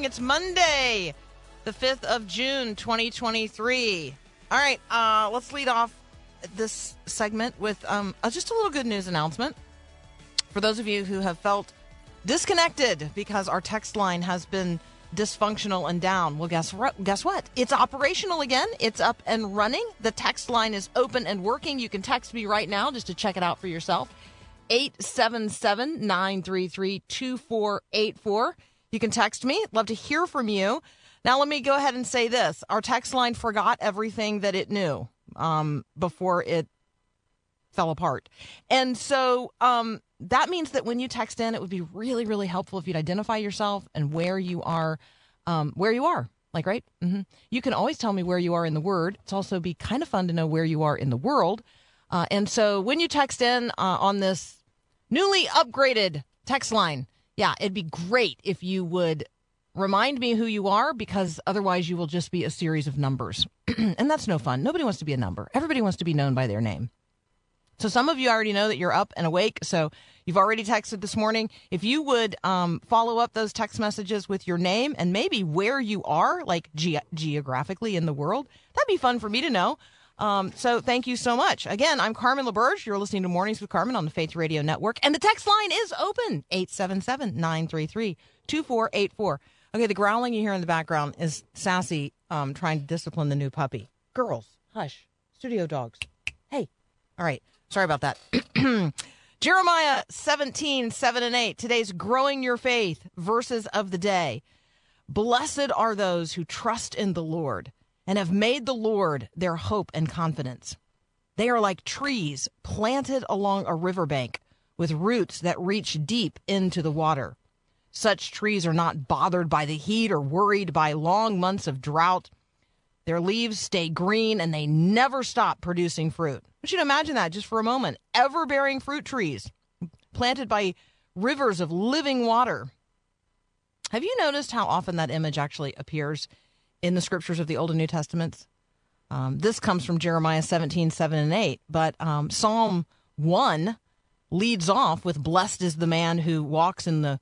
Morning. It's Monday, the 5th of June, 2023. All right, uh, let's lead off this segment with um, uh, just a little good news announcement. For those of you who have felt disconnected because our text line has been dysfunctional and down, well, guess, what? guess what? It's operational again. It's up and running. The text line is open and working. You can text me right now just to check it out for yourself. 877 933 2484. You can text me. Love to hear from you. Now, let me go ahead and say this our text line forgot everything that it knew um, before it fell apart. And so um, that means that when you text in, it would be really, really helpful if you'd identify yourself and where you are, um, where you are. Like, right? hmm You can always tell me where you are in the Word. It's also be kind of fun to know where you are in the world. Uh, and so when you text in uh, on this newly upgraded text line, yeah, it'd be great if you would remind me who you are because otherwise you will just be a series of numbers. and that's no fun. Nobody wants to be a number. Everybody wants to be known by their name. So some of you already know that you're up and awake. So you've already texted this morning. If you would um, follow up those text messages with your name and maybe where you are, like ge- geographically in the world, that'd be fun for me to know. Um, so thank you so much. Again, I'm Carmen LaBerge. You're listening to Mornings with Carmen on the Faith Radio Network. And the text line is open 877 933 2484. Okay, the growling you hear in the background is Sassy um, trying to discipline the new puppy. Girls, hush. Studio dogs. Hey. All right. Sorry about that. Jeremiah 17, 7 and 8. Today's growing your faith verses of the day. Blessed are those who trust in the Lord and have made the Lord their hope and confidence. They are like trees planted along a riverbank with roots that reach deep into the water. Such trees are not bothered by the heat or worried by long months of drought. Their leaves stay green and they never stop producing fruit. I want you to imagine that just for a moment. Ever bearing fruit trees planted by rivers of living water. Have you noticed how often that image actually appears in the scriptures of the Old and New Testaments? Um, this comes from Jeremiah 17, 7 and 8. But um, Psalm 1 leads off with Blessed is the man who walks in the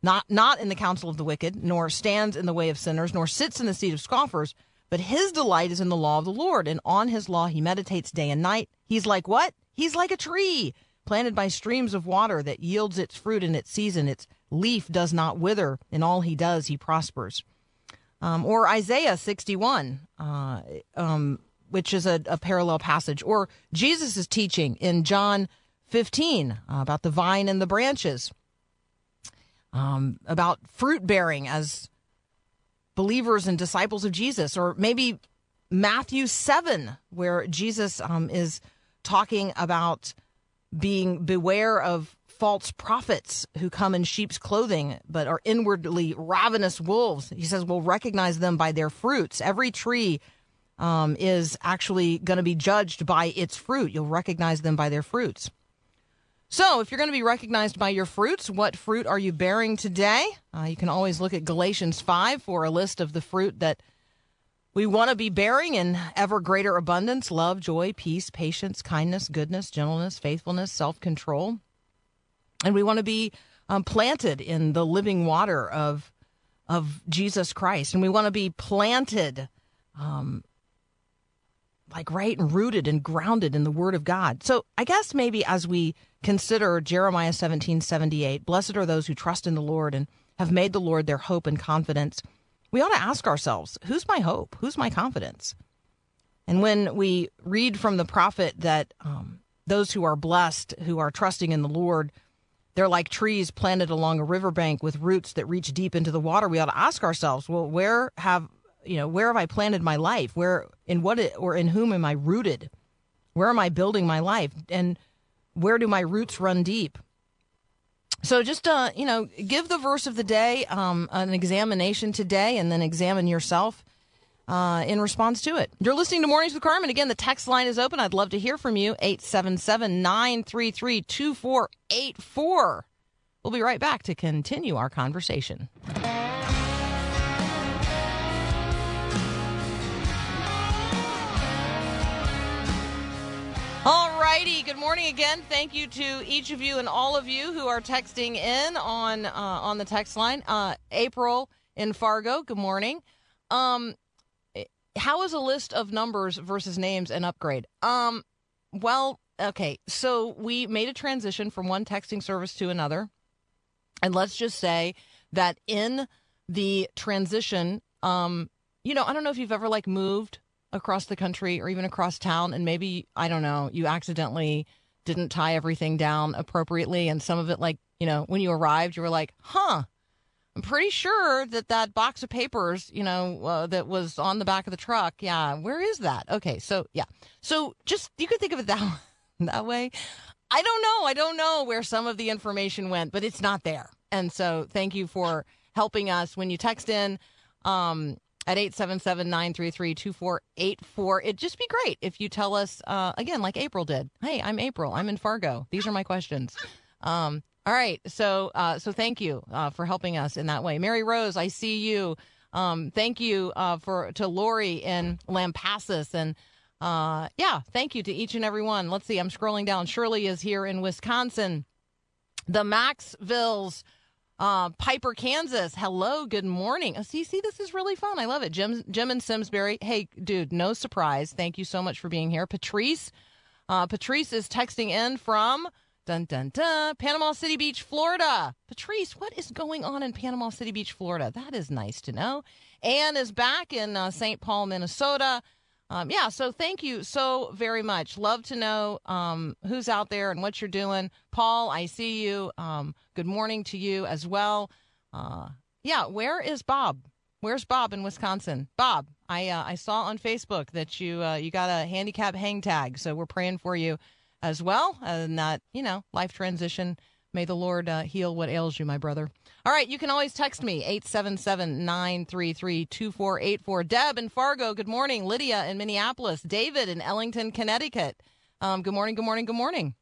not not in the counsel of the wicked, nor stands in the way of sinners, nor sits in the seat of scoffers, but his delight is in the law of the Lord, and on his law he meditates day and night. He's like what? He's like a tree planted by streams of water that yields its fruit in its season. Its leaf does not wither. In all he does, he prospers. Um, or Isaiah 61, uh, um, which is a, a, parallel passage, or Jesus' teaching in John 15 uh, about the vine and the branches um, about fruit bearing as believers and disciples of Jesus, or maybe Matthew 7, where Jesus um, is talking about being beware of false prophets who come in sheep's clothing but are inwardly ravenous wolves. He says, We'll recognize them by their fruits. Every tree um, is actually going to be judged by its fruit. You'll recognize them by their fruits. So, if you're going to be recognized by your fruits, what fruit are you bearing today? Uh, you can always look at Galatians 5 for a list of the fruit that we want to be bearing in ever greater abundance love, joy, peace, patience, kindness, goodness, gentleness, faithfulness, self control. And we want to be um, planted in the living water of, of Jesus Christ. And we want to be planted um, like right and rooted and grounded in the word of God. So I guess maybe as we consider Jeremiah 17, 78, blessed are those who trust in the Lord and have made the Lord their hope and confidence, we ought to ask ourselves, who's my hope? Who's my confidence? And when we read from the prophet that um, those who are blessed, who are trusting in the Lord, they're like trees planted along a riverbank with roots that reach deep into the water. We ought to ask ourselves, well, where have you know, where have I planted my life? Where, in what, or in whom am I rooted? Where am I building my life? And where do my roots run deep? So just, uh, you know, give the verse of the day um, an examination today and then examine yourself uh, in response to it. You're listening to Mornings with Carmen. Again, the text line is open. I'd love to hear from you. 877 933 2484. We'll be right back to continue our conversation. All righty. Good morning again. Thank you to each of you and all of you who are texting in on uh, on the text line. Uh, April in Fargo. Good morning. Um, how is a list of numbers versus names an upgrade? Um, well, okay. So we made a transition from one texting service to another, and let's just say that in the transition, um, you know, I don't know if you've ever like moved across the country or even across town, and maybe I don't know, you accidentally didn't tie everything down appropriately, and some of it, like you know, when you arrived, you were like, huh. I'm pretty sure that that box of papers, you know, uh, that was on the back of the truck. Yeah, where is that? Okay, so yeah, so just you could think of it that that way. I don't know. I don't know where some of the information went, but it's not there. And so, thank you for helping us when you text in um, at 877-933-2484. It'd just be great if you tell us uh, again, like April did. Hey, I'm April. I'm in Fargo. These are my questions. Um, all right. So, uh, so thank you uh, for helping us in that way. Mary Rose, I see you. Um, thank you uh, for to Lori in Lampasas and uh, yeah, thank you to each and every one. Let's see. I'm scrolling down. Shirley is here in Wisconsin. The Maxvilles. Uh, Piper, Kansas. Hello, good morning. Oh, see, see, this is really fun. I love it. Jim, Jim and Simsbury. Hey, dude, no surprise. Thank you so much for being here. Patrice, uh, Patrice is texting in from dun dun dun Panama City Beach, Florida. Patrice, what is going on in Panama City Beach, Florida? That is nice to know. Anne is back in uh, St. Paul, Minnesota. Um, yeah, so thank you so very much. Love to know um, who's out there and what you're doing. Paul, I see you. Um, good morning to you as well. Uh, yeah, where is Bob? Where's Bob in Wisconsin? Bob, I uh, I saw on Facebook that you uh, you got a handicap hang tag, so we're praying for you as well, and that you know life transition. May the Lord uh, heal what ails you, my brother. All right, you can always text me, 877-933-2484. Deb in Fargo, good morning. Lydia in Minneapolis. David in Ellington, Connecticut. Um, good morning, good morning, good morning.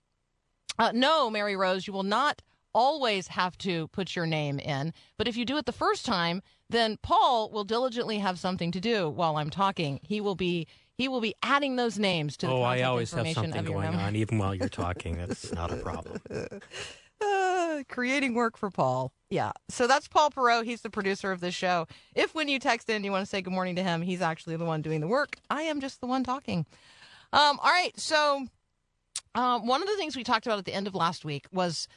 Uh, no, Mary Rose, you will not always have to put your name in. But if you do it the first time, then Paul will diligently have something to do while I'm talking. He will be he will be adding those names to the Oh, I always have information something going on, even while you're talking. That's not a problem. Uh, creating work for Paul. Yeah. So that's Paul Perot. He's the producer of this show. If when you text in, you want to say good morning to him, he's actually the one doing the work. I am just the one talking. Um, all right. So um, one of the things we talked about at the end of last week was,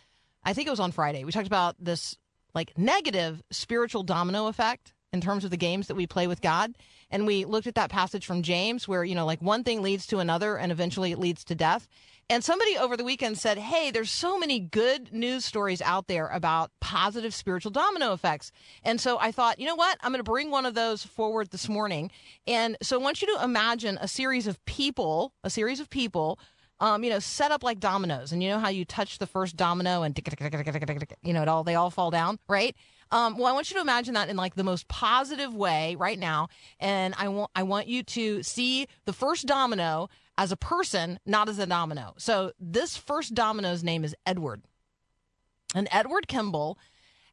I think it was on Friday, we talked about this like negative spiritual domino effect in terms of the games that we play with God. And we looked at that passage from James where, you know, like one thing leads to another and eventually it leads to death. And somebody over the weekend said, Hey, there's so many good news stories out there about positive spiritual domino effects. And so I thought, you know what? I'm going to bring one of those forward this morning. And so I want you to imagine a series of people, a series of people um, you know, set up like dominoes, and you know how you touch the first domino and you know it all they all fall down, right? Um, well, I want you to imagine that in like the most positive way right now, and I want I want you to see the first domino as a person, not as a domino. So this first domino's name is Edward, and Edward Kimball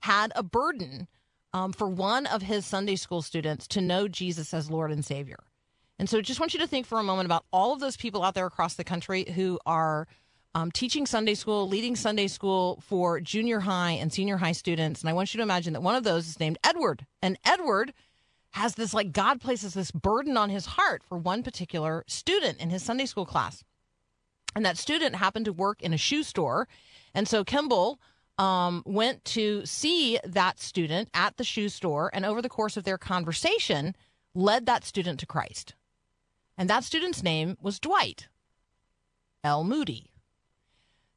had a burden um, for one of his Sunday school students to know Jesus as Lord and Savior. And so just want you to think for a moment about all of those people out there across the country who are um, teaching Sunday school, leading Sunday school for junior high and senior high students. And I want you to imagine that one of those is named Edward. And Edward has this, like, God places this burden on his heart for one particular student in his Sunday school class. And that student happened to work in a shoe store. And so Kimball um, went to see that student at the shoe store. And over the course of their conversation, led that student to Christ. And that student's name was Dwight L. Moody.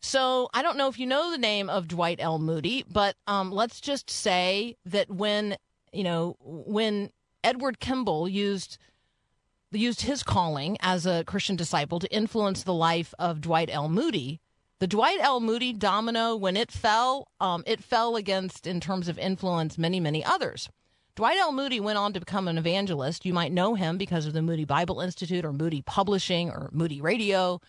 So I don't know if you know the name of Dwight L. Moody, but um, let's just say that when you know when Edward Kimball used used his calling as a Christian disciple to influence the life of Dwight L. Moody. The Dwight L. Moody domino, when it fell, um, it fell against, in terms of influence, many, many others. Dwight L. Moody went on to become an evangelist. You might know him because of the Moody Bible Institute or Moody Publishing or Moody Radio.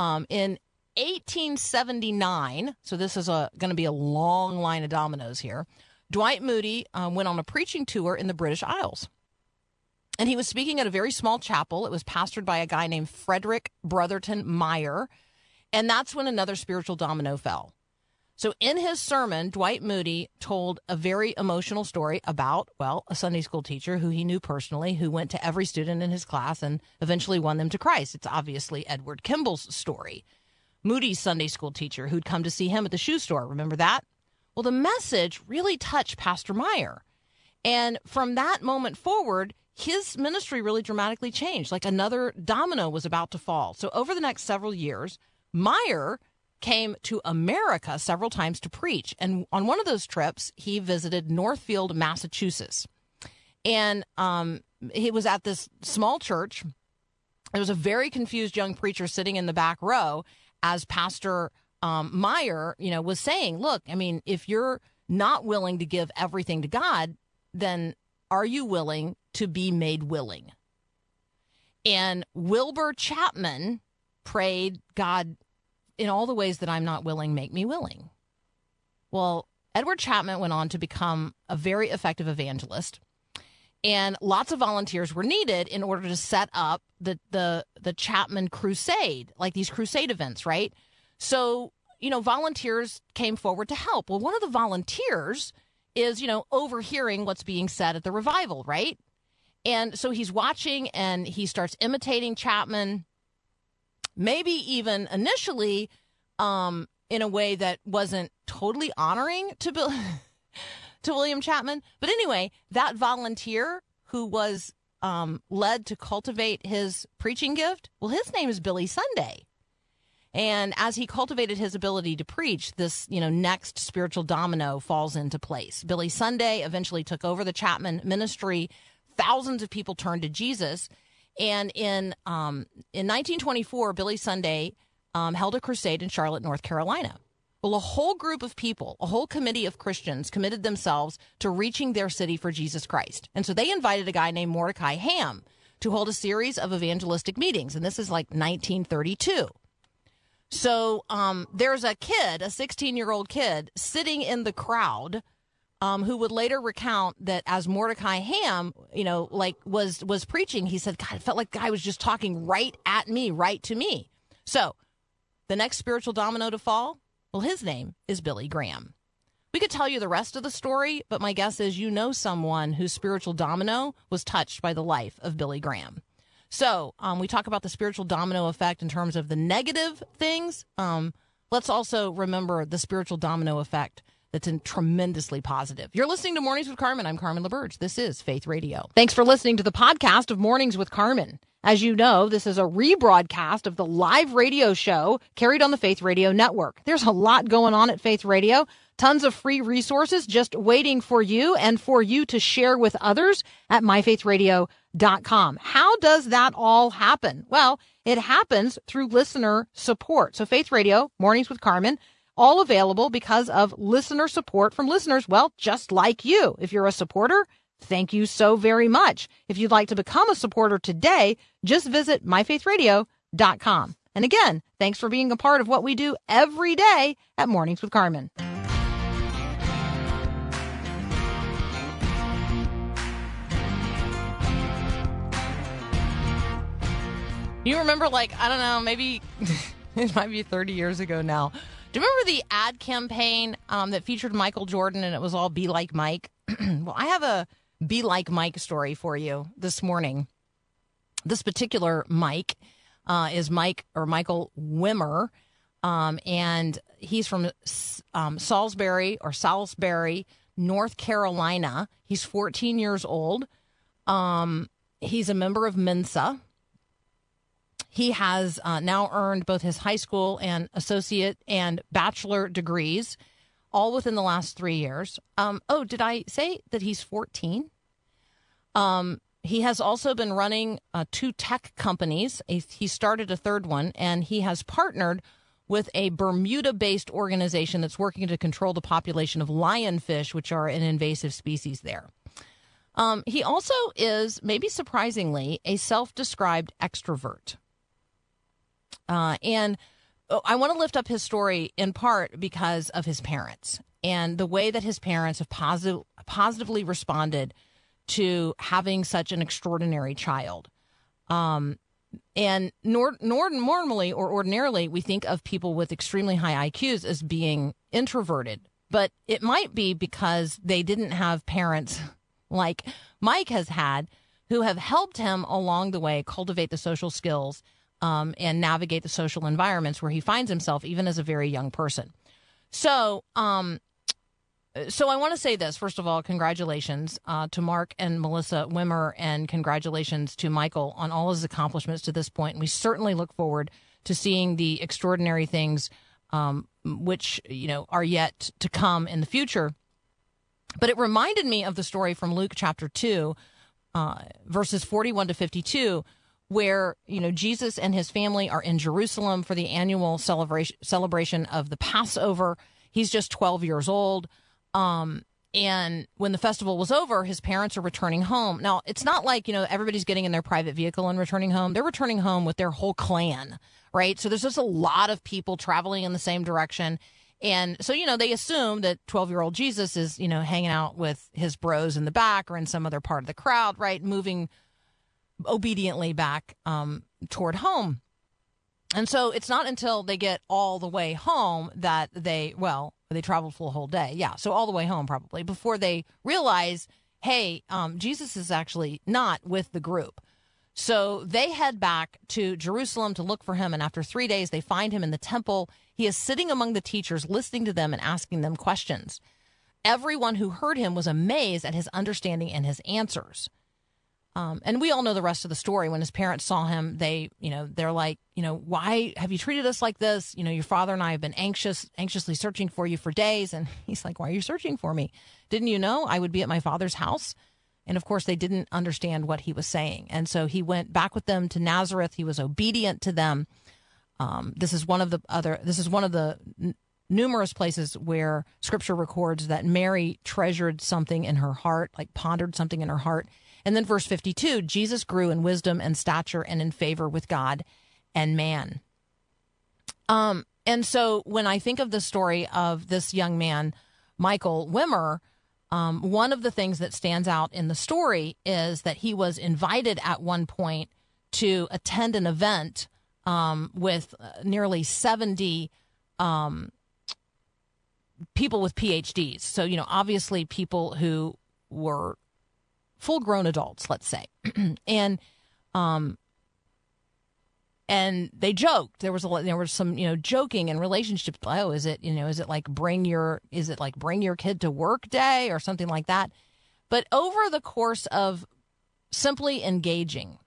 Um, in 1879, so this is going to be a long line of dominoes here. Dwight Moody uh, went on a preaching tour in the British Isles. And he was speaking at a very small chapel. It was pastored by a guy named Frederick Brotherton Meyer. And that's when another spiritual domino fell. So in his sermon, Dwight Moody told a very emotional story about, well, a Sunday school teacher who he knew personally, who went to every student in his class and eventually won them to Christ. It's obviously Edward Kimball's story. Moody's Sunday school teacher who'd come to see him at the shoe store. Remember that? Well, the message really touched Pastor Meyer. And from that moment forward, his ministry really dramatically changed. Like another domino was about to fall. So over the next several years, Meyer came to America several times to preach. And on one of those trips, he visited Northfield, Massachusetts. And um, he was at this small church. There was a very confused young preacher sitting in the back row as Pastor um, Meyer, you know, was saying, look, I mean, if you're not willing to give everything to God, then are you willing to be made willing? And Wilbur Chapman prayed, God, in all the ways that I'm not willing, make me willing. Well, Edward Chapman went on to become a very effective evangelist. And lots of volunteers were needed in order to set up the the the Chapman Crusade, like these crusade events, right? So, you know, volunteers came forward to help. Well, one of the volunteers is, you know, overhearing what's being said at the revival, right? And so he's watching and he starts imitating Chapman, maybe even initially um, in a way that wasn't totally honoring to Bill. to William Chapman. But anyway, that volunteer who was um, led to cultivate his preaching gift, well, his name is Billy Sunday. And as he cultivated his ability to preach, this, you know, next spiritual domino falls into place. Billy Sunday eventually took over the Chapman ministry. Thousands of people turned to Jesus. And in um, in 1924, Billy Sunday um, held a crusade in Charlotte, North Carolina. Well, a whole group of people, a whole committee of Christians committed themselves to reaching their city for Jesus Christ. And so they invited a guy named Mordecai Ham to hold a series of evangelistic meetings. And this is like 1932. So um, there's a kid, a 16 year old kid, sitting in the crowd. Um, who would later recount that as Mordecai Ham, you know, like was was preaching, he said, "God, it felt like guy was just talking right at me, right to me." So, the next spiritual domino to fall, well, his name is Billy Graham. We could tell you the rest of the story, but my guess is you know someone whose spiritual domino was touched by the life of Billy Graham. So um, we talk about the spiritual domino effect in terms of the negative things. Um, let's also remember the spiritual domino effect that's tremendously positive. You're listening to Mornings with Carmen. I'm Carmen LaBerge. This is Faith Radio. Thanks for listening to the podcast of Mornings with Carmen. As you know, this is a rebroadcast of the live radio show carried on the Faith Radio network. There's a lot going on at Faith Radio. Tons of free resources just waiting for you and for you to share with others at myfaithradio.com. How does that all happen? Well, it happens through listener support. So Faith Radio, Mornings with Carmen, all available because of listener support from listeners, well, just like you. If you're a supporter, Thank you so very much. If you'd like to become a supporter today, just visit myfaithradio.com. And again, thanks for being a part of what we do every day at Mornings with Carmen. You remember, like, I don't know, maybe it might be 30 years ago now. You remember the ad campaign um, that featured Michael Jordan and it was all Be Like Mike? well, I have a be like Mike story for you this morning. This particular Mike uh, is Mike or Michael Wimmer, um, and he's from um, Salisbury or Salisbury, North Carolina. He's 14 years old. Um, he's a member of Mensa. He has uh, now earned both his high school and associate and bachelor degrees all within the last three years. Um, oh, did I say that he's 14? Um, he has also been running uh, two tech companies. He started a third one, and he has partnered with a Bermuda based organization that's working to control the population of lionfish, which are an invasive species there. Um, he also is, maybe surprisingly, a self described extrovert. Uh, and oh, I want to lift up his story in part because of his parents and the way that his parents have posit- positively responded to having such an extraordinary child. Um, and nor, nor normally or ordinarily, we think of people with extremely high IQs as being introverted, but it might be because they didn't have parents like Mike has had who have helped him along the way cultivate the social skills um, and navigate the social environments where he finds himself, even as a very young person. So, um, so I want to say this first of all, congratulations uh, to Mark and Melissa Wimmer, and congratulations to Michael on all his accomplishments to this point. And we certainly look forward to seeing the extraordinary things um, which you know are yet to come in the future. But it reminded me of the story from Luke chapter two, uh, verses forty-one to fifty-two, where you know Jesus and his family are in Jerusalem for the annual celebration celebration of the Passover. He's just twelve years old. Um, and when the festival was over, his parents are returning home. Now, it's not like, you know, everybody's getting in their private vehicle and returning home. They're returning home with their whole clan, right? So there's just a lot of people traveling in the same direction. And so, you know, they assume that 12 year old Jesus is, you know, hanging out with his bros in the back or in some other part of the crowd, right? Moving obediently back um, toward home. And so it's not until they get all the way home that they, well, they traveled for a whole day. Yeah. So all the way home, probably, before they realize, hey, um, Jesus is actually not with the group. So they head back to Jerusalem to look for him. And after three days, they find him in the temple. He is sitting among the teachers, listening to them and asking them questions. Everyone who heard him was amazed at his understanding and his answers. Um, and we all know the rest of the story. When his parents saw him, they, you know, they're like, you know, why have you treated us like this? You know, your father and I have been anxious, anxiously searching for you for days. And he's like, why are you searching for me? Didn't you know I would be at my father's house? And of course, they didn't understand what he was saying. And so he went back with them to Nazareth. He was obedient to them. Um, this is one of the other, this is one of the n- numerous places where scripture records that Mary treasured something in her heart, like pondered something in her heart. And then verse 52 Jesus grew in wisdom and stature and in favor with God and man. Um, and so when I think of the story of this young man, Michael Wimmer, um, one of the things that stands out in the story is that he was invited at one point to attend an event um, with uh, nearly 70 um, people with PhDs. So, you know, obviously people who were full grown adults, let's say. and um and they joked. There was a there was some, you know, joking and relationships. Oh, is it, you know, is it like bring your is it like bring your kid to work day or something like that? But over the course of simply engaging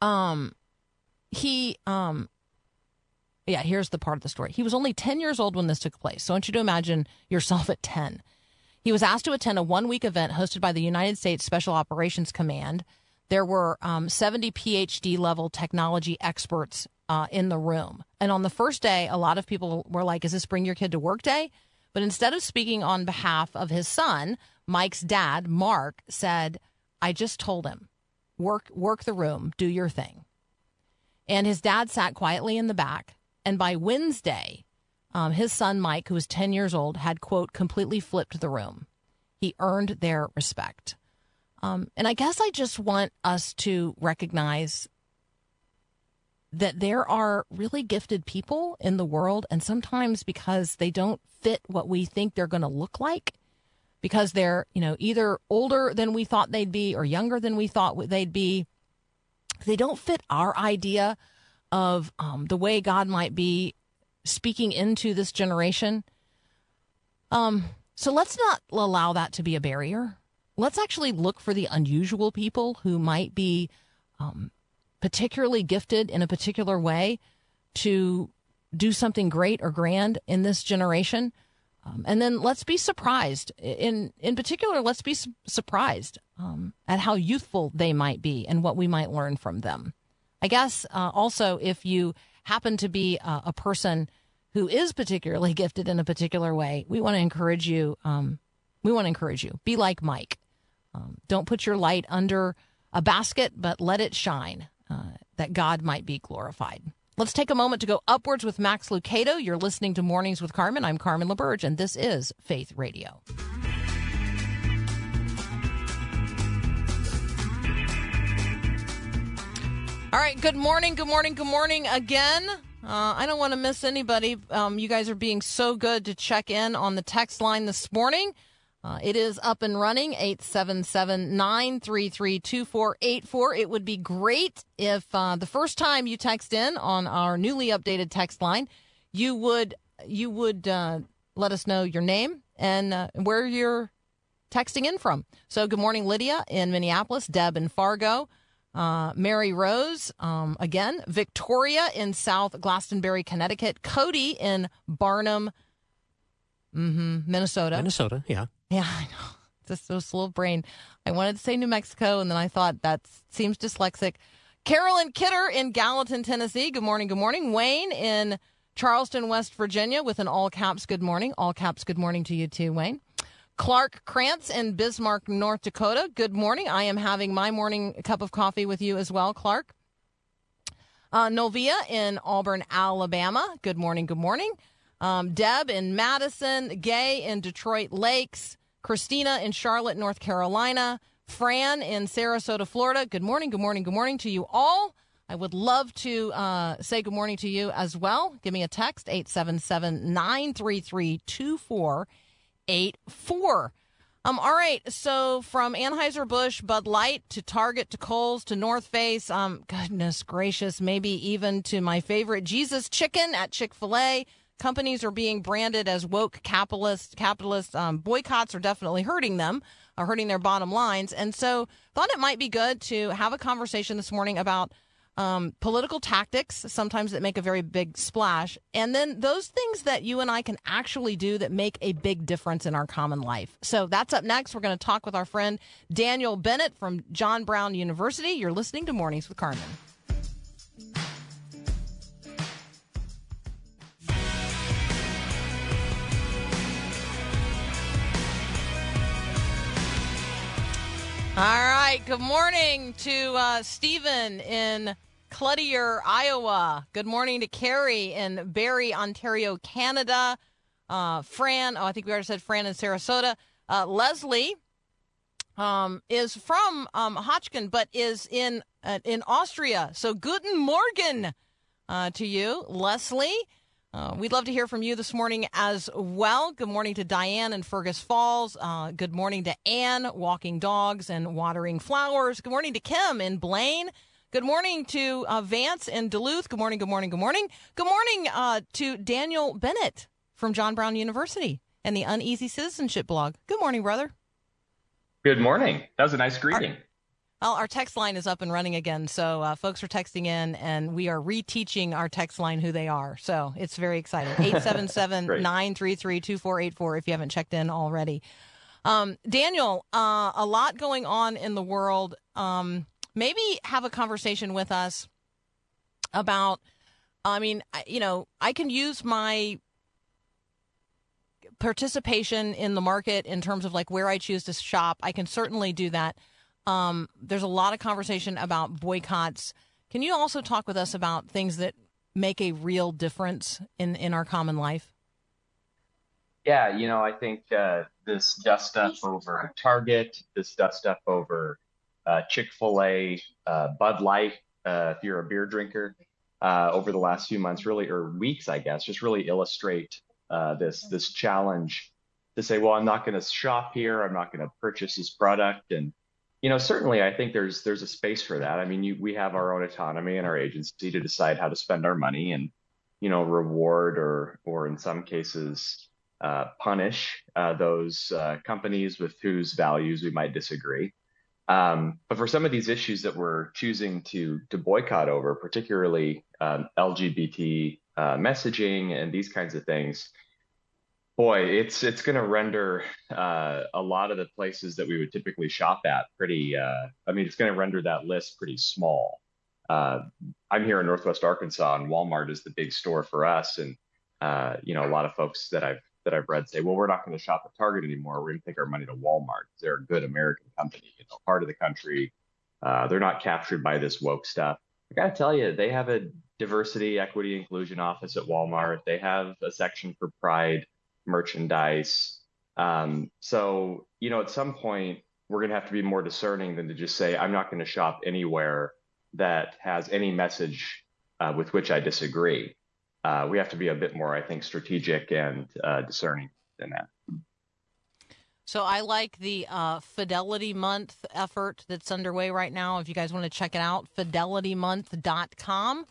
um he um yeah, here's the part of the story. He was only 10 years old when this took place. So I want you to imagine yourself at 10. He was asked to attend a one week event hosted by the United States Special Operations Command. There were um, 70 PhD level technology experts uh, in the room. And on the first day, a lot of people were like, Is this bring your kid to work day? But instead of speaking on behalf of his son, Mike's dad, Mark, said, I just told him, work, work the room, do your thing. And his dad sat quietly in the back. And by Wednesday, um, his son, Mike, who was 10 years old, had, quote, completely flipped the room. He earned their respect. Um, and I guess I just want us to recognize that there are really gifted people in the world. And sometimes because they don't fit what we think they're going to look like, because they're, you know, either older than we thought they'd be or younger than we thought they'd be, they don't fit our idea of um, the way God might be speaking into this generation. Um, so let's not allow that to be a barrier. Let's actually look for the unusual people who might be um, particularly gifted in a particular way to do something great or grand in this generation. Um, and then let's be surprised. In in particular, let's be su- surprised um, at how youthful they might be and what we might learn from them. I guess uh, also if you happen to be uh, a person who is particularly gifted in a particular way, we want to encourage you. Um, we want to encourage you. Be like Mike. Um, don't put your light under a basket, but let it shine, uh, that God might be glorified. Let's take a moment to go upwards with Max Lucado. You're listening to Mornings with Carmen. I'm Carmen LaBerge, and this is Faith Radio. All right. Good morning. Good morning. Good morning again. Uh, I don't want to miss anybody. Um, you guys are being so good to check in on the text line this morning. Uh, it is up and running, 877 933 2484. It would be great if uh, the first time you text in on our newly updated text line, you would you would uh, let us know your name and uh, where you're texting in from. So, good morning, Lydia in Minneapolis, Deb in Fargo, uh, Mary Rose, um, again, Victoria in South Glastonbury, Connecticut, Cody in Barnum, mhm, Minnesota. Minnesota, yeah. Yeah, I know. Just so slow brain. I wanted to say New Mexico, and then I thought that seems dyslexic. Carolyn Kidder in Gallatin, Tennessee. Good morning. Good morning. Wayne in Charleston, West Virginia, with an all caps good morning. All caps good morning to you too, Wayne. Clark Krantz in Bismarck, North Dakota. Good morning. I am having my morning cup of coffee with you as well, Clark. Uh, Novia in Auburn, Alabama. Good morning. Good morning. Um, Deb in Madison. Gay in Detroit Lakes. Christina in Charlotte, North Carolina. Fran in Sarasota, Florida. Good morning. Good morning. Good morning to you all. I would love to uh, say good morning to you as well. Give me a text, 877 933 2484. Um, all right, so from Anheuser-Busch, Bud Light to Target to Kohl's to North Face, um, goodness gracious, maybe even to my favorite Jesus Chicken at Chick-fil-A. Companies are being branded as woke capitalist. Capitalist um, boycotts are definitely hurting them, are hurting their bottom lines, and so thought it might be good to have a conversation this morning about um, political tactics, sometimes that make a very big splash, and then those things that you and I can actually do that make a big difference in our common life. So that's up next. We're going to talk with our friend Daniel Bennett from John Brown University. You're listening to Mornings with Carmen. All right. Good morning to uh, Stephen in Clutier, Iowa. Good morning to Carrie in Barrie, Ontario, Canada. Uh, Fran, oh, I think we already said Fran in Sarasota. Uh, Leslie um, is from um, Hotchkin, but is in uh, in Austria. So, guten Morgen uh, to you, Leslie. Uh, we'd love to hear from you this morning as well. Good morning to Diane in Fergus Falls. Uh, good morning to Anne, walking dogs and watering flowers. Good morning to Kim in Blaine. Good morning to uh, Vance in Duluth. Good morning, good morning, good morning. Good morning uh, to Daniel Bennett from John Brown University and the Uneasy Citizenship blog. Good morning, brother. Good morning. That was a nice greeting. Well, our text line is up and running again. So uh, folks are texting in, and we are reteaching our text line who they are. So it's very exciting. 877 933 2484 if you haven't checked in already. Um, Daniel, uh, a lot going on in the world. Um, maybe have a conversation with us about, I mean, you know, I can use my participation in the market in terms of like where I choose to shop. I can certainly do that. Um, there's a lot of conversation about boycotts. Can you also talk with us about things that make a real difference in, in our common life? Yeah, you know, I think uh, this dust up over Target, this dust up over uh, Chick fil A, uh, Bud Light, uh, if you're a beer drinker, uh, over the last few months, really, or weeks, I guess, just really illustrate uh, this this challenge to say, well, I'm not going to shop here, I'm not going to purchase this product, and you know, certainly, I think there's there's a space for that. I mean, you, we have our own autonomy and our agency to decide how to spend our money, and you know, reward or or in some cases uh, punish uh, those uh, companies with whose values we might disagree. Um, but for some of these issues that we're choosing to to boycott over, particularly um, LGBT uh, messaging and these kinds of things, Boy, it's it's going to render uh, a lot of the places that we would typically shop at pretty. Uh, I mean, it's going to render that list pretty small. Uh, I'm here in Northwest Arkansas, and Walmart is the big store for us. And uh, you know, a lot of folks that I've that I've read say, well, we're not going to shop at Target anymore. We're going to take our money to Walmart. They're a good American company, you know, part of the country. Uh, they're not captured by this woke stuff. I got to tell you, they have a diversity, equity, inclusion office at Walmart. They have a section for pride merchandise. Um, so, you know, at some point, we're going to have to be more discerning than to just say, I'm not going to shop anywhere that has any message uh, with which I disagree. Uh, we have to be a bit more, I think, strategic and uh, discerning than that. So I like the uh, Fidelity Month effort that's underway right now. If you guys want to check it out, fidelitymonth.com.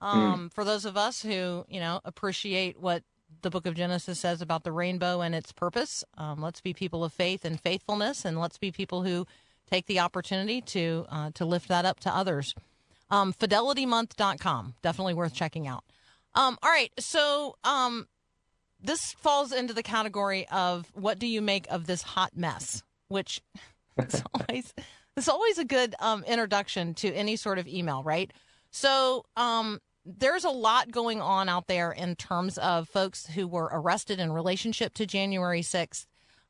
Um, mm. For those of us who, you know, appreciate what the book of Genesis says about the rainbow and its purpose, um, let's be people of faith and faithfulness, and let's be people who take the opportunity to uh, to lift that up to others. Um, fidelitymonth.com, definitely worth checking out. Um, all right, so um, this falls into the category of what do you make of this hot mess, which is always it's always a good um, introduction to any sort of email, right? So um, there's a lot going on out there in terms of folks who were arrested in relationship to January 6th.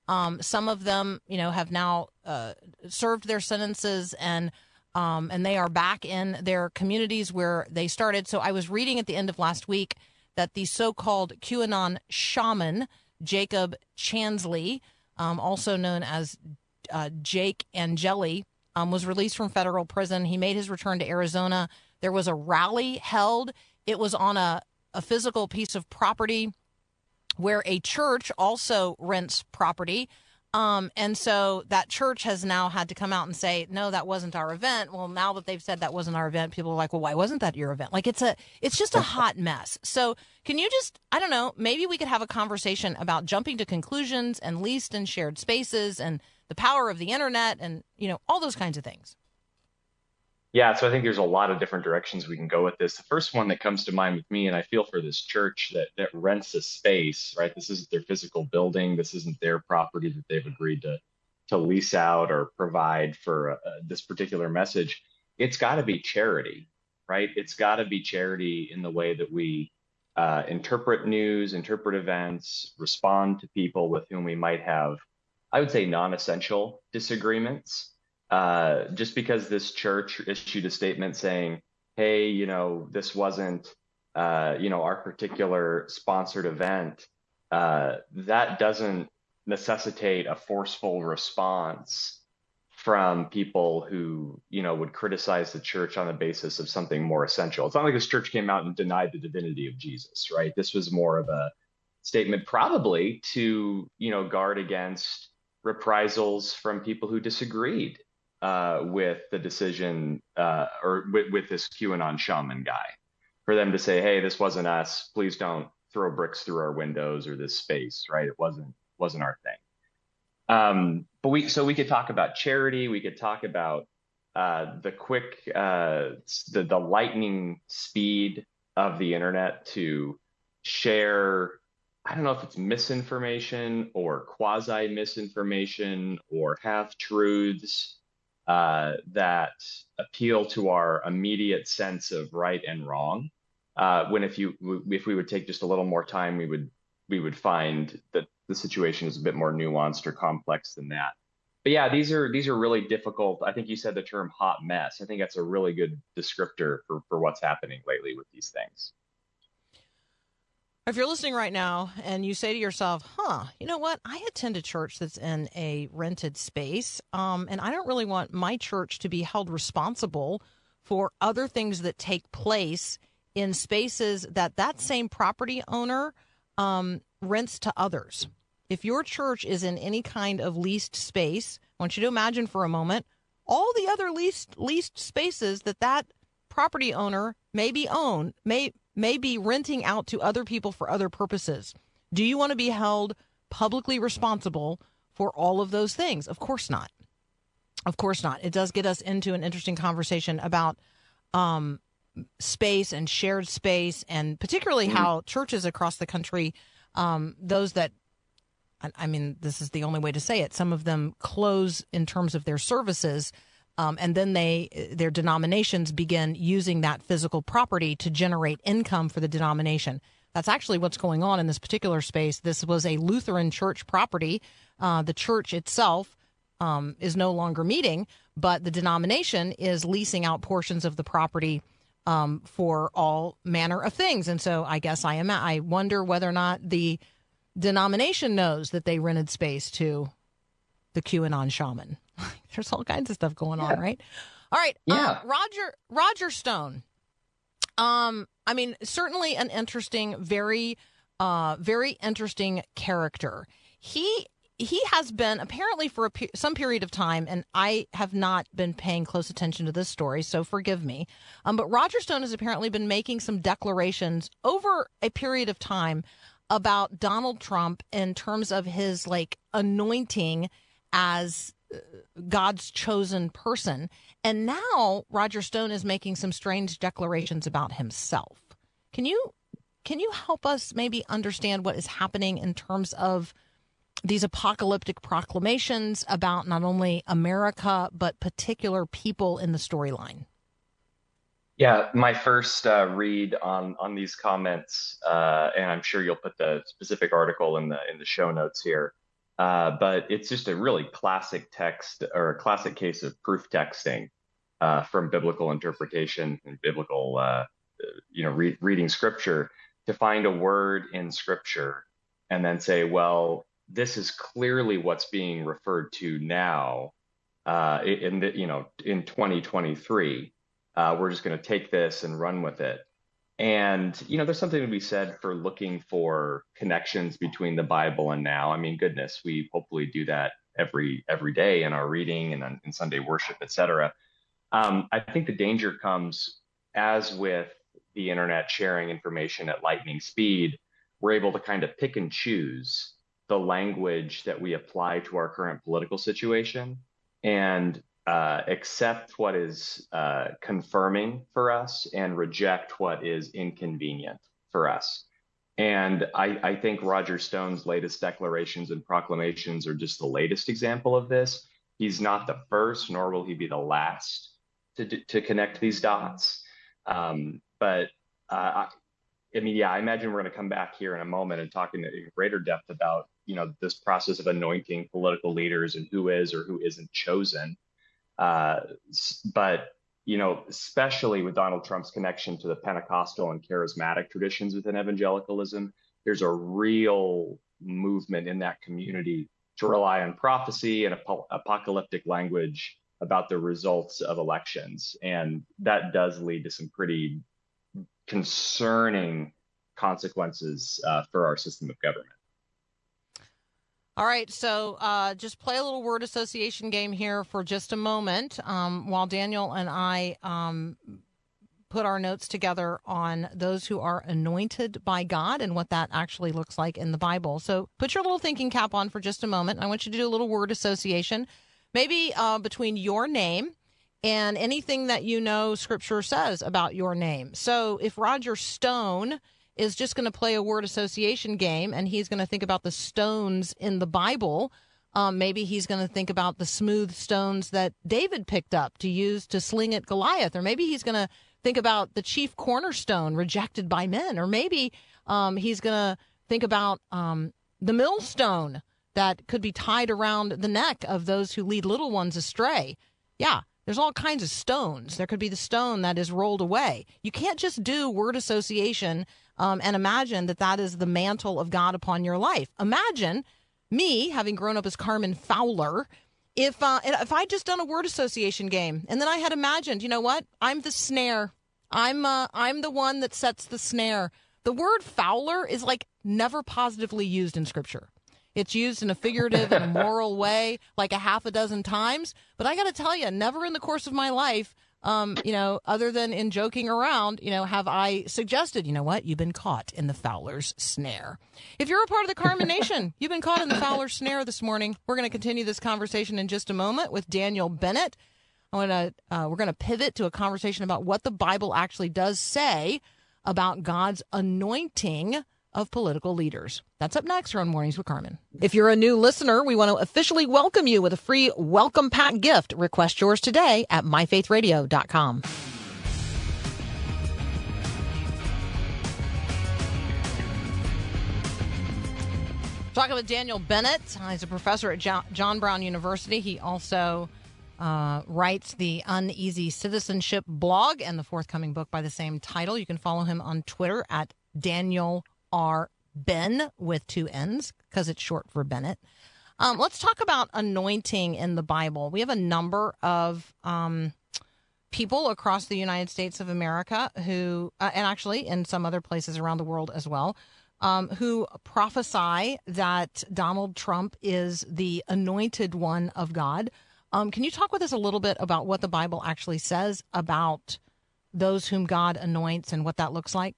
Um, some of them, you know, have now uh, served their sentences and um, and they are back in their communities where they started. So I was reading at the end of last week that the so-called QAnon shaman Jacob Chansley, um, also known as uh, Jake Angeli, um, was released from federal prison. He made his return to Arizona. There was a rally held. It was on a, a physical piece of property where a church also rents property. Um, and so that church has now had to come out and say, no, that wasn't our event. Well, now that they've said that wasn't our event, people are like, well, why wasn't that your event? Like it's a, it's just a hot mess. So can you just, I don't know, maybe we could have a conversation about jumping to conclusions and leased and shared spaces and the power of the internet and, you know, all those kinds of things. Yeah, so I think there's a lot of different directions we can go with this. The first one that comes to mind with me, and I feel for this church that that rents a space, right? This isn't their physical building. This isn't their property that they've agreed to to lease out or provide for uh, this particular message. It's got to be charity, right? It's got to be charity in the way that we uh, interpret news, interpret events, respond to people with whom we might have, I would say, non-essential disagreements uh, just because this church issued a statement saying, hey, you know, this wasn't, uh, you know, our particular sponsored event, uh, that doesn't necessitate a forceful response from people who, you know, would criticize the church on the basis of something more essential. It's not like this church came out and denied the divinity of Jesus, right? This was more of a statement probably to, you know, guard against reprisals from people who disagreed uh, with the decision uh, or with, with this QAnon shaman guy for them to say, hey, this wasn't us. Please don't throw bricks through our windows or this space, right? It wasn't wasn't our thing. Um, but we so we could talk about charity. We could talk about uh, the quick, uh, the the lightning speed of the internet to share. I don't know if it's misinformation or quasi misinformation or half truths uh, that appeal to our immediate sense of right and wrong. Uh, when if you if we would take just a little more time, we would we would find that the situation is a bit more nuanced or complex than that. But yeah, these are these are really difficult. I think you said the term hot mess. I think that's a really good descriptor for for what's happening lately with these things. If you're listening right now and you say to yourself, huh, you know what? I attend a church that's in a rented space, um, and I don't really want my church to be held responsible for other things that take place in spaces that that same property owner um, rents to others. If your church is in any kind of leased space, I want you to imagine for a moment all the other leased leased spaces that that property owner may be own may may be renting out to other people for other purposes. Do you want to be held publicly responsible for all of those things? Of course not. Of course not. It does get us into an interesting conversation about um, space and shared space, and particularly mm-hmm. how churches across the country, um, those that I mean, this is the only way to say it. Some of them close in terms of their services, um, and then they their denominations begin using that physical property to generate income for the denomination. That's actually what's going on in this particular space. This was a Lutheran church property. Uh, the church itself um, is no longer meeting, but the denomination is leasing out portions of the property um, for all manner of things. And so I guess I am. I wonder whether or not the denomination knows that they rented space to the QAnon shaman. There's all kinds of stuff going on, right? All right. Yeah. Uh, Roger Roger Stone. Um, I mean, certainly an interesting, very, uh, very interesting character. He he has been apparently for a pe- some period of time, and I have not been paying close attention to this story, so forgive me. Um, but Roger Stone has apparently been making some declarations over a period of time about Donald Trump in terms of his like anointing as uh, God's chosen person. And now Roger Stone is making some strange declarations about himself. Can you can you help us maybe understand what is happening in terms of these apocalyptic proclamations about not only America but particular people in the storyline? Yeah, my first uh, read on on these comments, uh, and I'm sure you'll put the specific article in the in the show notes here. Uh, but it's just a really classic text or a classic case of proof texting uh, from biblical interpretation and biblical, uh, you know, re- reading scripture to find a word in scripture and then say, well, this is clearly what's being referred to now uh, in the, you know in 2023 uh, we're just going to take this and run with it and you know there's something to be said for looking for connections between the bible and now. I mean goodness we hopefully do that every every day in our reading and in sunday worship etc um, i think the danger comes as with the internet sharing information at lightning speed we're able to kind of pick and choose the language that we apply to our current political situation. And uh, accept what is uh, confirming for us and reject what is inconvenient for us. And I, I, think Roger Stone's latest declarations and proclamations are just the latest example of this. He's not the first, nor will he be the last to, to connect these dots. Um, but uh, I mean, yeah, I imagine we're going to come back here in a moment and talk in greater depth about, you know, this process of anointing political leaders and who is or who isn't chosen. Uh, but, you know, especially with Donald Trump's connection to the Pentecostal and charismatic traditions within evangelicalism, there's a real movement in that community to rely on prophecy and ap- apocalyptic language about the results of elections. And that does lead to some pretty concerning consequences uh, for our system of government. All right, so uh, just play a little word association game here for just a moment um, while Daniel and I um, put our notes together on those who are anointed by God and what that actually looks like in the Bible. So put your little thinking cap on for just a moment. I want you to do a little word association, maybe uh, between your name and anything that you know scripture says about your name. So if Roger Stone is just going to play a word association game and he's going to think about the stones in the Bible, um, maybe he's going to think about the smooth stones that David picked up to use to sling at Goliath, or maybe he's going to think about the chief cornerstone rejected by men, or maybe um, he's going to think about um, the millstone that could be tied around the neck of those who lead little ones astray. Yeah, there's all kinds of stones. There could be the stone that is rolled away. You can't just do word association um, and imagine that that is the mantle of God upon your life. Imagine me having grown up as Carmen Fowler. If uh, if I just done a word association game and then I had imagined, you know what? I'm the snare. I'm uh, I'm the one that sets the snare. The word Fowler is like never positively used in Scripture. It's used in a figurative and a moral way like a half a dozen times. But I got to tell you, never in the course of my life, um, you know, other than in joking around, you know, have I suggested, you know what, you've been caught in the Fowler's snare. If you're a part of the Carmen Nation, you've been caught in the Fowler's snare this morning. We're going to continue this conversation in just a moment with Daniel Bennett. I want to, uh, we're going to pivot to a conversation about what the Bible actually does say about God's anointing of political leaders. That's up next on Mornings with Carmen. If you're a new listener, we want to officially welcome you with a free welcome pack gift. Request yours today at myfaithradio.com. Talking with Daniel Bennett. He's a professor at John Brown University. He also uh, writes the Uneasy Citizenship blog and the forthcoming book by the same title. You can follow him on Twitter at Daniel R. Benn with two N's because it's short for Bennett. Um, let's talk about anointing in the Bible. We have a number of um, people across the United States of America who, uh, and actually in some other places around the world as well, um, who prophesy that Donald Trump is the anointed one of God. Um, can you talk with us a little bit about what the Bible actually says about those whom God anoints and what that looks like?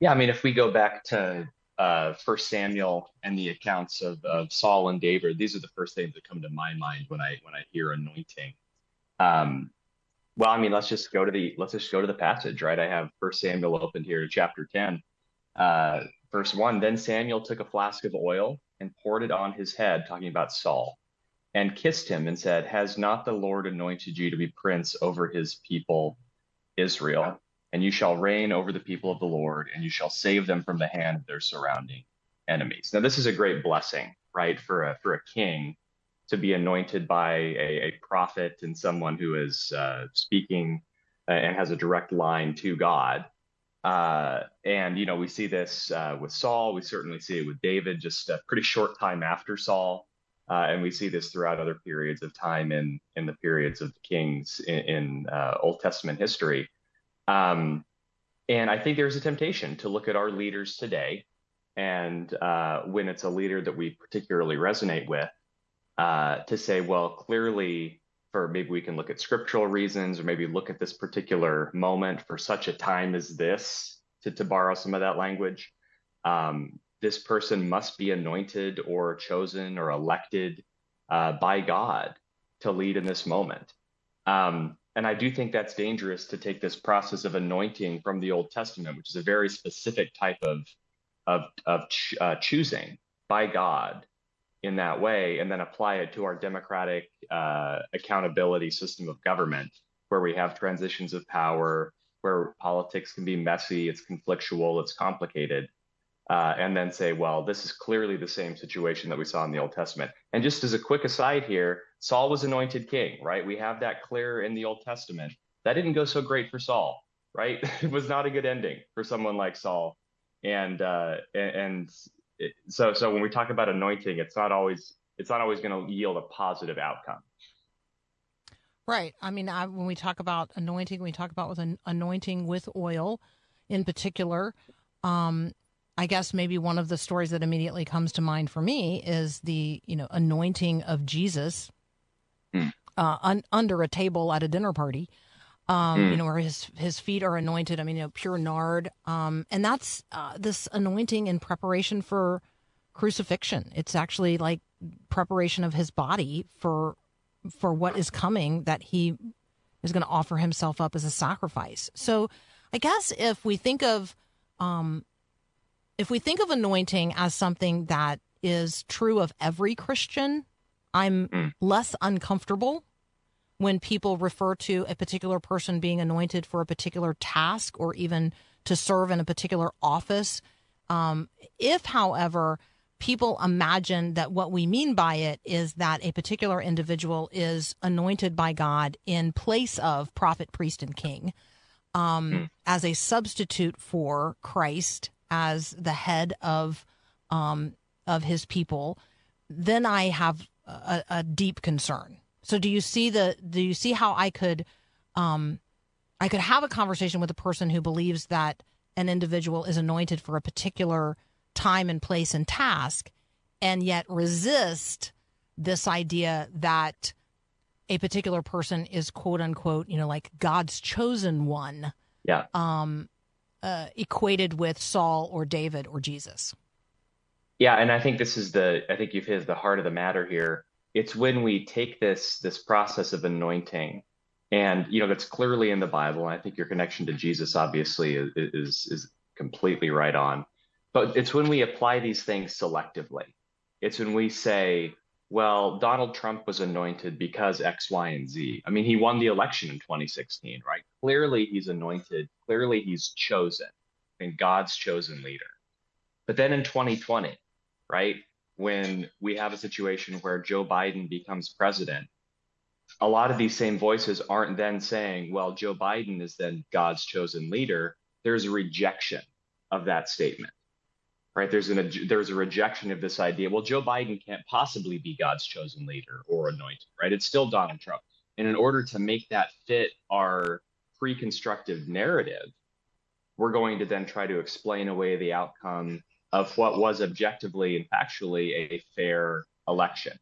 Yeah, I mean, if we go back to uh, First Samuel and the accounts of, of Saul and David, these are the first things that come to my mind when I when I hear anointing. Um, well, I mean, let's just go to the let's just go to the passage, right? I have First Samuel opened here, chapter ten, uh, verse one. Then Samuel took a flask of oil and poured it on his head, talking about Saul and kissed him and said, Has not the Lord anointed you to be prince over his people Israel? And you shall reign over the people of the Lord, and you shall save them from the hand of their surrounding enemies. Now, this is a great blessing, right, for a, for a king to be anointed by a, a prophet and someone who is uh, speaking uh, and has a direct line to God. Uh, and, you know, we see this uh, with Saul. We certainly see it with David just a pretty short time after Saul. Uh, and we see this throughout other periods of time in in the periods of the kings in, in uh, Old Testament history. Um, and I think there's a temptation to look at our leaders today, and uh, when it's a leader that we particularly resonate with, uh, to say, well, clearly, for maybe we can look at scriptural reasons, or maybe look at this particular moment for such a time as this, to, to borrow some of that language. Um, this person must be anointed or chosen or elected uh, by God to lead in this moment. Um, and I do think that's dangerous to take this process of anointing from the Old Testament, which is a very specific type of of, of ch- uh, choosing by God in that way, and then apply it to our democratic uh, accountability system of government, where we have transitions of power, where politics can be messy, it's conflictual, it's complicated uh, and then say, well, this is clearly the same situation that we saw in the Old Testament. And just as a quick aside here, Saul was anointed king, right? We have that clear in the Old Testament. That didn't go so great for Saul, right? it was not a good ending for someone like Saul. And uh, and it, so so when we talk about anointing, it's not always it's not always going to yield a positive outcome. Right. I mean, I, when we talk about anointing, we talk about with an anointing with oil, in particular. Um, I guess maybe one of the stories that immediately comes to mind for me is the you know anointing of Jesus mm. uh, un- under a table at a dinner party. Um, mm. You know where his his feet are anointed. I mean, you know, pure nard. Um, and that's uh, this anointing in preparation for crucifixion. It's actually like preparation of his body for for what is coming. That he is going to offer himself up as a sacrifice. So, I guess if we think of um, if we think of anointing as something that is true of every Christian, I'm mm. less uncomfortable when people refer to a particular person being anointed for a particular task or even to serve in a particular office. Um, if, however, people imagine that what we mean by it is that a particular individual is anointed by God in place of prophet, priest, and king um, mm. as a substitute for Christ as the head of um, of his people, then I have a, a, deep concern. So do you see the do you see how I could um, I could have a conversation with a person who believes that an individual is anointed for a particular time and place and task, and yet resist this idea that a particular person is quote unquote, you know, like God's chosen one. Yeah. Um, uh, equated with Saul or David or Jesus. Yeah, and I think this is the I think you've hit the heart of the matter here. It's when we take this this process of anointing, and you know that's clearly in the Bible. And I think your connection to Jesus obviously is is, is completely right on. But it's when we apply these things selectively. It's when we say, well, Donald Trump was anointed because X, Y, and Z. I mean, he won the election in 2016, right? Clearly, he's anointed. Clearly, he's chosen and God's chosen leader. But then in 2020, right, when we have a situation where Joe Biden becomes president, a lot of these same voices aren't then saying, well, Joe Biden is then God's chosen leader. There's a rejection of that statement, right? There's an there's a rejection of this idea. Well, Joe Biden can't possibly be God's chosen leader or anointed, right? It's still Donald Trump. And in order to make that fit our pre-constructive narrative, we're going to then try to explain away the outcome of what was objectively and factually a fair election.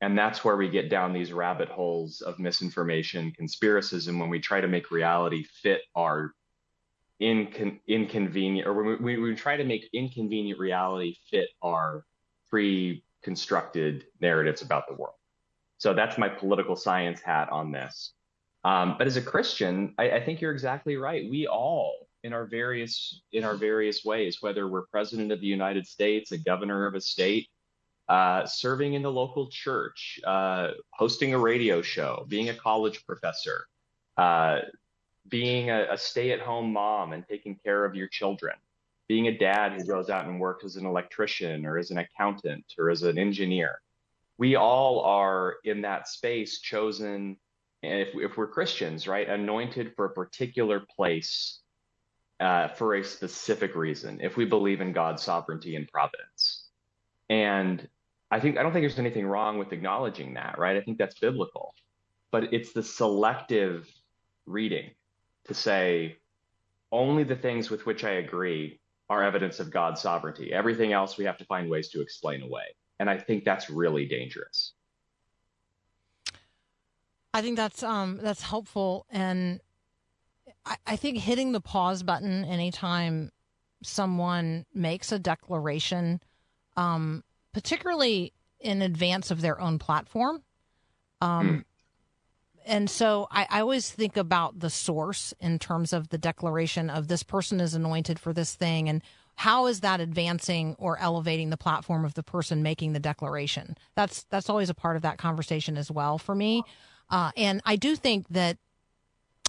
And that's where we get down these rabbit holes of misinformation, conspiracism, when we try to make reality fit our incon- inconvenient, or we, we, we try to make inconvenient reality fit our pre constructed narratives about the world. So that's my political science hat on this. Um, but as a Christian, I, I think you're exactly right. We all, in our various in our various ways, whether we're president of the United States, a governor of a state, uh, serving in the local church, uh, hosting a radio show, being a college professor, uh, being a, a stay-at-home mom and taking care of your children, being a dad who goes out and works as an electrician or as an accountant or as an engineer. We all are in that space chosen, and if, if we're Christians, right, anointed for a particular place uh, for a specific reason, if we believe in God's sovereignty and providence. And I think I don't think there's anything wrong with acknowledging that, right? I think that's biblical. But it's the selective reading to say only the things with which I agree are evidence of God's sovereignty. Everything else we have to find ways to explain away. And I think that's really dangerous. I think that's um that's helpful and I, I think hitting the pause button anytime someone makes a declaration um particularly in advance of their own platform. Um, mm. And so I, I, always think about the source in terms of the declaration of this person is anointed for this thing and how is that advancing or elevating the platform of the person making the declaration that's that's always a part of that conversation as well for me uh, and i do think that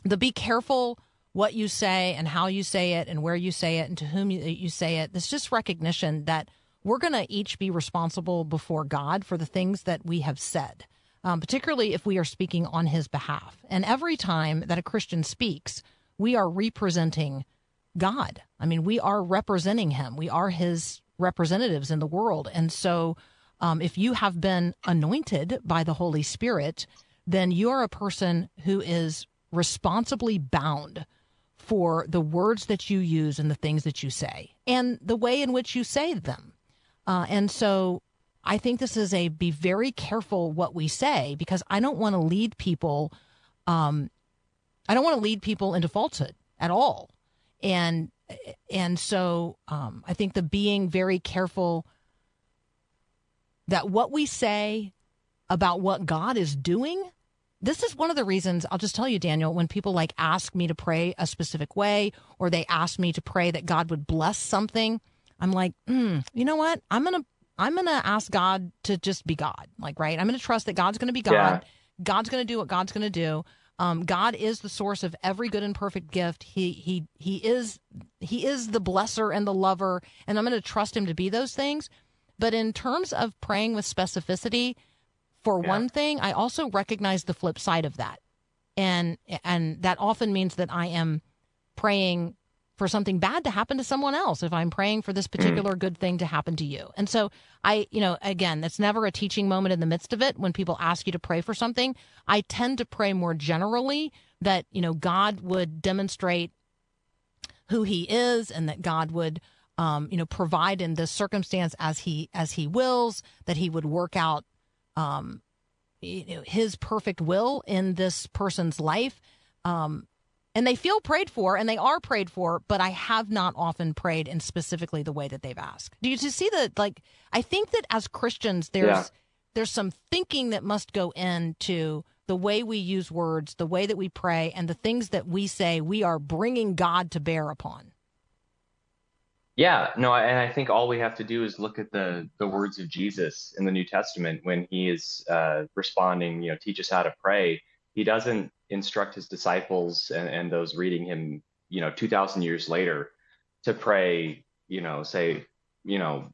the be careful what you say and how you say it and where you say it and to whom you, you say it there's just recognition that we're going to each be responsible before God for the things that we have said, um, particularly if we are speaking on his behalf. And every time that a Christian speaks, we are representing God. I mean, we are representing him, we are his representatives in the world. And so, um, if you have been anointed by the Holy Spirit, then you're a person who is responsibly bound for the words that you use and the things that you say and the way in which you say them. Uh, and so I think this is a be very careful what we say because I don't want to lead people. Um, I don't want to lead people into falsehood at all. And and so um, I think the being very careful that what we say about what God is doing. This is one of the reasons I'll just tell you, Daniel, when people like ask me to pray a specific way or they ask me to pray that God would bless something, I'm like, mm, you know what? I'm gonna I'm gonna ask God to just be God. Like, right? I'm gonna trust that God's gonna be God. Yeah. God's gonna do what God's gonna do. Um, God is the source of every good and perfect gift. He he he is he is the blesser and the lover, and I'm going to trust him to be those things. But in terms of praying with specificity, for yeah. one thing, I also recognize the flip side of that, and and that often means that I am praying for something bad to happen to someone else if I'm praying for this mm. particular mm. good thing to happen to you. And so I, you know, again, that's never a teaching moment in the midst of it when people ask you to pray for something. I tend to pray more generally that, you know, God would demonstrate who he is and that God would um, you know, provide in this circumstance as he as he wills, that he would work out um, you know, his perfect will in this person's life. Um, and they feel prayed for and they are prayed for, but I have not often prayed in specifically the way that they've asked. Do you see that? Like, I think that as Christians, there's yeah. there's some thinking that must go into the way we use words, the way that we pray, and the things that we say we are bringing God to bear upon. Yeah, no, and I think all we have to do is look at the the words of Jesus in the New Testament when he is uh, responding, you know, teach us how to pray. He doesn't instruct his disciples and, and those reading him, you know, 2,000 years later to pray, you know, say, you know,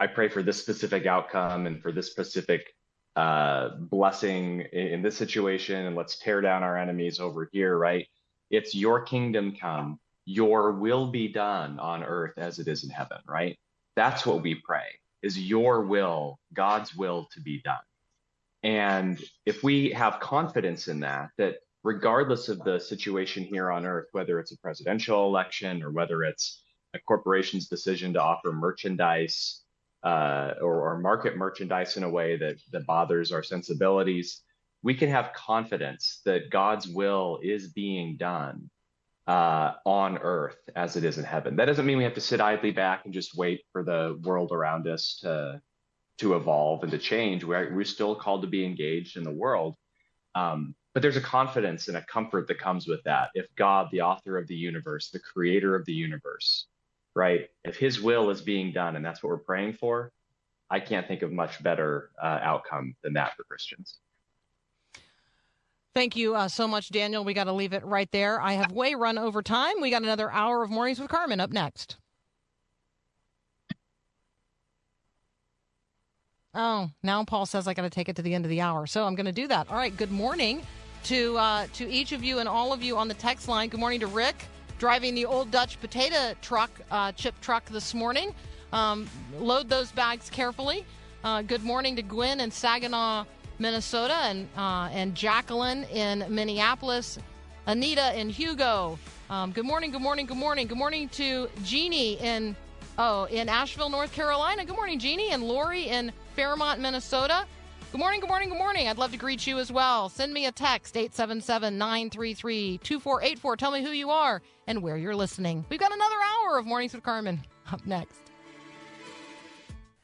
I pray for this specific outcome and for this specific uh, blessing in, in this situation, and let's tear down our enemies over here, right? It's your kingdom come, your will be done on earth as it is in heaven, right? That's what we pray is your will, God's will to be done. And if we have confidence in that, that regardless of the situation here on earth, whether it's a presidential election or whether it's a corporation's decision to offer merchandise uh, or, or market merchandise in a way that, that bothers our sensibilities, we can have confidence that God's will is being done uh, on earth as it is in heaven. That doesn't mean we have to sit idly back and just wait for the world around us to to evolve and to change. We're, we're still called to be engaged in the world. Um, but there's a confidence and a comfort that comes with that. If God, the author of the universe, the creator of the universe, right, if his will is being done and that's what we're praying for, I can't think of much better uh, outcome than that for Christians. Thank you uh, so much, Daniel. We got to leave it right there. I have way run over time. We got another hour of Mornings with Carmen up next. Oh, now Paul says I got to take it to the end of the hour, so I'm going to do that. All right. Good morning to uh, to each of you and all of you on the text line. Good morning to Rick driving the old Dutch potato truck, uh, chip truck this morning. Um, load those bags carefully. Uh, good morning to Gwen and Saginaw, Minnesota, and uh, and Jacqueline in Minneapolis, Anita in Hugo. Um, good morning. Good morning. Good morning. Good morning to Jeannie in oh in Asheville, North Carolina. Good morning, Jeannie, and Lori in Fairmont, Minnesota. Good morning, good morning, good morning. I'd love to greet you as well. Send me a text, 877 933 2484. Tell me who you are and where you're listening. We've got another hour of Mornings with Carmen up next.